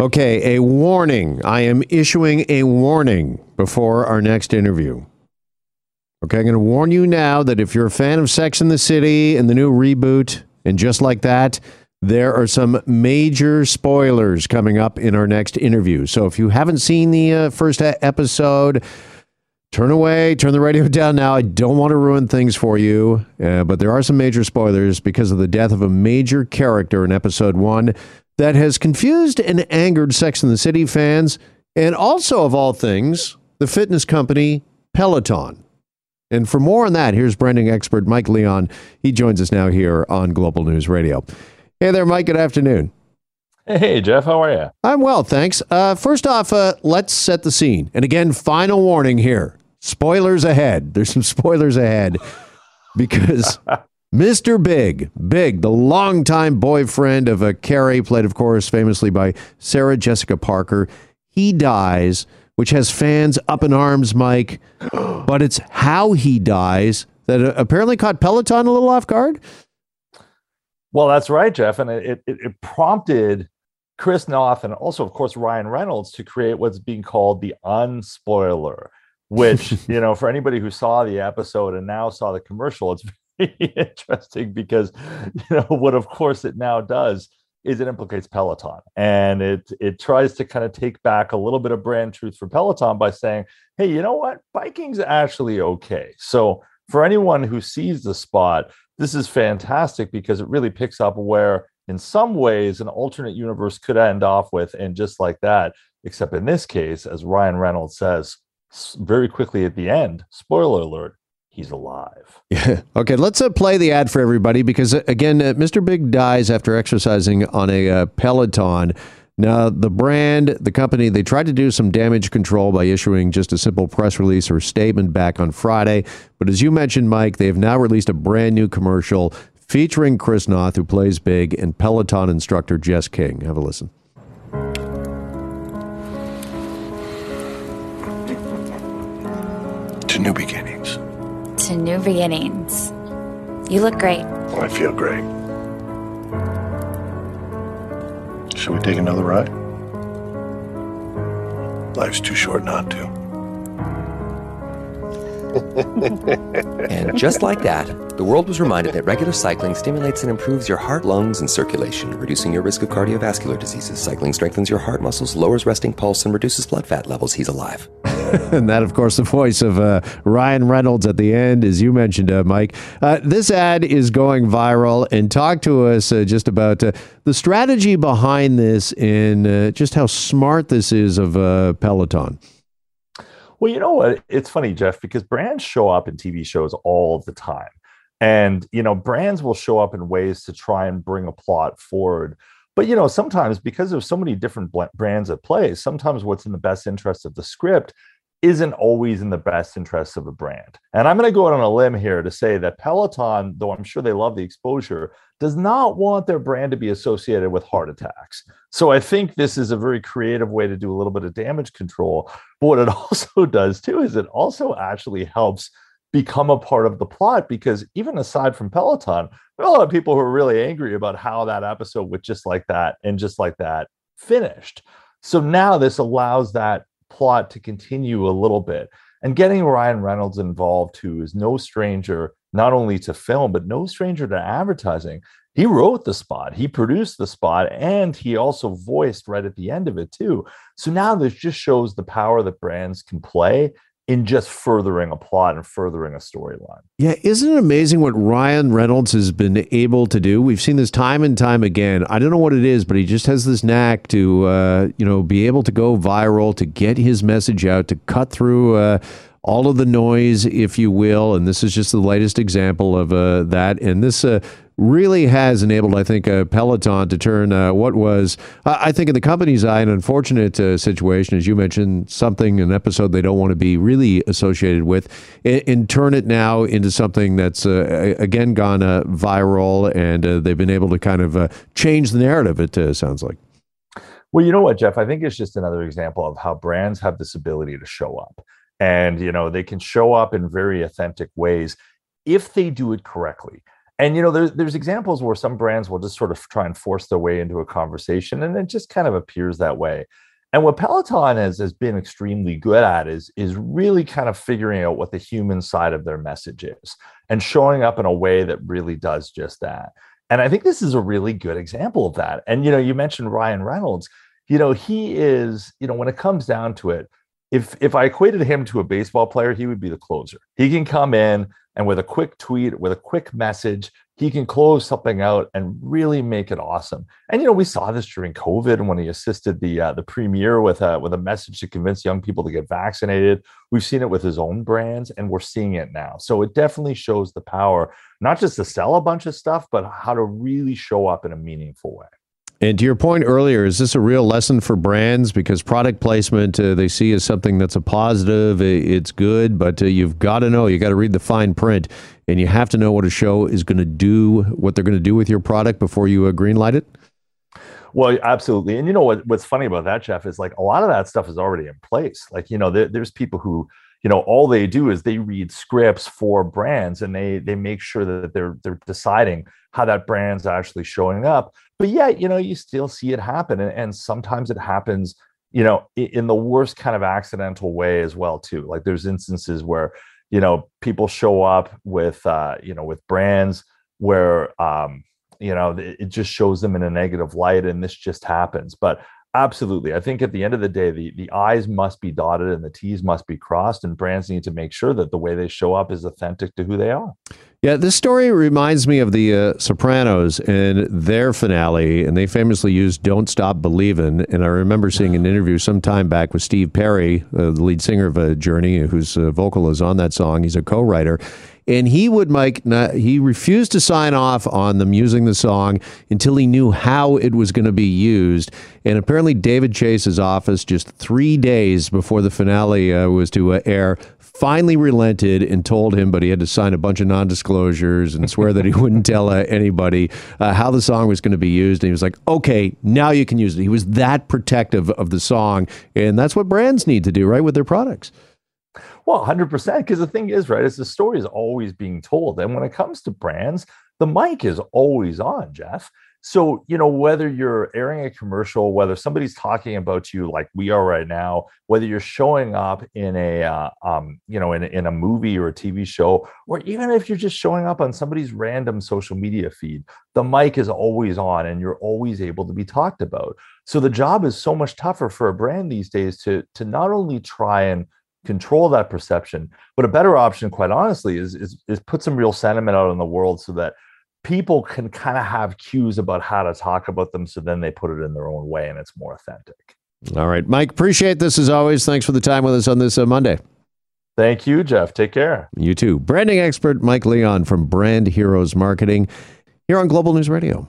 Okay, a warning. I am issuing a warning before our next interview. Okay, I'm going to warn you now that if you're a fan of Sex in the City and the new reboot, and just like that, there are some major spoilers coming up in our next interview. So if you haven't seen the uh, first episode, turn away, turn the radio down now. I don't want to ruin things for you, uh, but there are some major spoilers because of the death of a major character in episode one that has confused and angered Sex and the City fans, and also, of all things, the fitness company Peloton. And for more on that, here's branding expert Mike Leon. He joins us now here on Global News Radio. Hey there, Mike. Good afternoon. Hey, Jeff. How are you? I'm well, thanks. Uh, first off, uh, let's set the scene. And again, final warning here spoilers ahead. There's some spoilers ahead because Mr. Big, Big, the longtime boyfriend of a Carrie, played, of course, famously by Sarah Jessica Parker, he dies, which has fans up in arms, Mike. But it's how he dies that uh, apparently caught Peloton a little off guard. Well, that's right, Jeff. And it, it, it prompted Chris Noth and also, of course, Ryan Reynolds to create what's being called the unspoiler, which, you know, for anybody who saw the episode and now saw the commercial, it's interesting because you know what of course it now does is it implicates Peloton and it it tries to kind of take back a little bit of brand truth for Peloton by saying, hey, you know what? Biking's actually okay. So for anyone who sees the spot, this is fantastic because it really picks up where in some ways an alternate universe could end off with and just like that, except in this case, as Ryan Reynolds says very quickly at the end, spoiler alert, he's alive. Yeah. Okay, let's uh, play the ad for everybody because, uh, again, uh, Mr. Big dies after exercising on a uh, Peloton. Now, the brand, the company, they tried to do some damage control by issuing just a simple press release or statement back on Friday. But as you mentioned, Mike, they have now released a brand new commercial featuring Chris Noth, who plays Big, and Peloton instructor Jess King. Have a listen. To new beginnings to new beginnings. You look great. Oh, I feel great. Should we take another ride? Life's too short not to. and just like that, the world was reminded that regular cycling stimulates and improves your heart, lungs, and circulation, reducing your risk of cardiovascular diseases. Cycling strengthens your heart muscles, lowers resting pulse, and reduces blood fat levels. He's alive. and that, of course, the voice of uh, Ryan Reynolds at the end, as you mentioned, uh, Mike. Uh, this ad is going viral, and talk to us uh, just about uh, the strategy behind this and uh, just how smart this is of Peloton. Well, you know what? It's funny, Jeff, because brands show up in TV shows all the time. And, you know, brands will show up in ways to try and bring a plot forward. But, you know, sometimes because there's so many different brands at play, sometimes what's in the best interest of the script isn't always in the best interest of a brand. And I'm going to go out on a limb here to say that Peloton, though I'm sure they love the exposure, does not want their brand to be associated with heart attacks. So I think this is a very creative way to do a little bit of damage control. But what it also does too is it also actually helps become a part of the plot because even aside from Peloton, there are a lot of people who are really angry about how that episode with just like that and just like that finished. So now this allows that plot to continue a little bit. And getting Ryan Reynolds involved, who is no stranger not only to film, but no stranger to advertising. He wrote the spot, he produced the spot, and he also voiced right at the end of it, too. So now this just shows the power that brands can play in just furthering a plot and furthering a storyline. Yeah, isn't it amazing what Ryan Reynolds has been able to do? We've seen this time and time again. I don't know what it is, but he just has this knack to, uh, you know, be able to go viral, to get his message out, to cut through. Uh, all of the noise, if you will, and this is just the latest example of uh, that. And this uh, really has enabled, I think, uh, Peloton to turn uh, what was, I think, in the company's eye, an unfortunate uh, situation, as you mentioned, something, an episode they don't want to be really associated with, and, and turn it now into something that's, uh, again, gone viral, and they've been able to kind of change the narrative, it sounds like. Well, you know what, Jeff? I think it's just another example of how brands have this ability to show up. And, you know, they can show up in very authentic ways if they do it correctly. and you know, there's there's examples where some brands will just sort of try and force their way into a conversation, and it just kind of appears that way. And what Peloton has, has been extremely good at is, is really kind of figuring out what the human side of their message is and showing up in a way that really does just that. And I think this is a really good example of that. And you know, you mentioned Ryan Reynolds. You know, he is, you know, when it comes down to it, if if I equated him to a baseball player, he would be the closer. He can come in and with a quick tweet, with a quick message, he can close something out and really make it awesome. And you know, we saw this during COVID when he assisted the uh, the premier with a with a message to convince young people to get vaccinated. We've seen it with his own brands, and we're seeing it now. So it definitely shows the power, not just to sell a bunch of stuff, but how to really show up in a meaningful way. And to your point earlier, is this a real lesson for brands? Because product placement uh, they see as something that's a positive, it's good, but uh, you've got to know, you got to read the fine print, and you have to know what a show is going to do, what they're going to do with your product before you uh, greenlight it. Well, absolutely. And you know what? What's funny about that, Jeff, is like a lot of that stuff is already in place. Like you know, there, there's people who you know all they do is they read scripts for brands and they they make sure that they're they're deciding how that brand's actually showing up but yet you know you still see it happen and, and sometimes it happens you know in the worst kind of accidental way as well too like there's instances where you know people show up with uh you know with brands where um you know it just shows them in a negative light and this just happens but Absolutely. I think at the end of the day, the, the I's must be dotted and the T's must be crossed, and brands need to make sure that the way they show up is authentic to who they are. Yeah, this story reminds me of the uh, Sopranos and their finale, and they famously used Don't Stop Believin'. And I remember seeing an interview some time back with Steve Perry, uh, the lead singer of uh, Journey, whose uh, vocal is on that song. He's a co writer and he would make he refused to sign off on them using the song until he knew how it was going to be used. And apparently david chase's office just three days before the finale uh, was to uh, air finally relented and told him but he had to sign a bunch of non-disclosures and swear that he wouldn't tell uh, anybody uh, how the song was going to be used. And he was like okay now you can use it. He was that protective of the song. And that's what brands need to do right with their products well, 100%. Because the thing is, right, is the story is always being told. And when it comes to brands, the mic is always on, Jeff. So, you know, whether you're airing a commercial, whether somebody's talking about you like we are right now, whether you're showing up in a, uh, um, you know, in, in a movie or a TV show, or even if you're just showing up on somebody's random social media feed, the mic is always on and you're always able to be talked about. So the job is so much tougher for a brand these days to, to not only try and control that perception. But a better option, quite honestly, is, is, is put some real sentiment out in the world so that people can kind of have cues about how to talk about them. So then they put it in their own way and it's more authentic. All right, Mike, appreciate this as always. Thanks for the time with us on this uh, Monday. Thank you, Jeff. Take care. You too. Branding expert Mike Leon from Brand Heroes Marketing here on Global News Radio.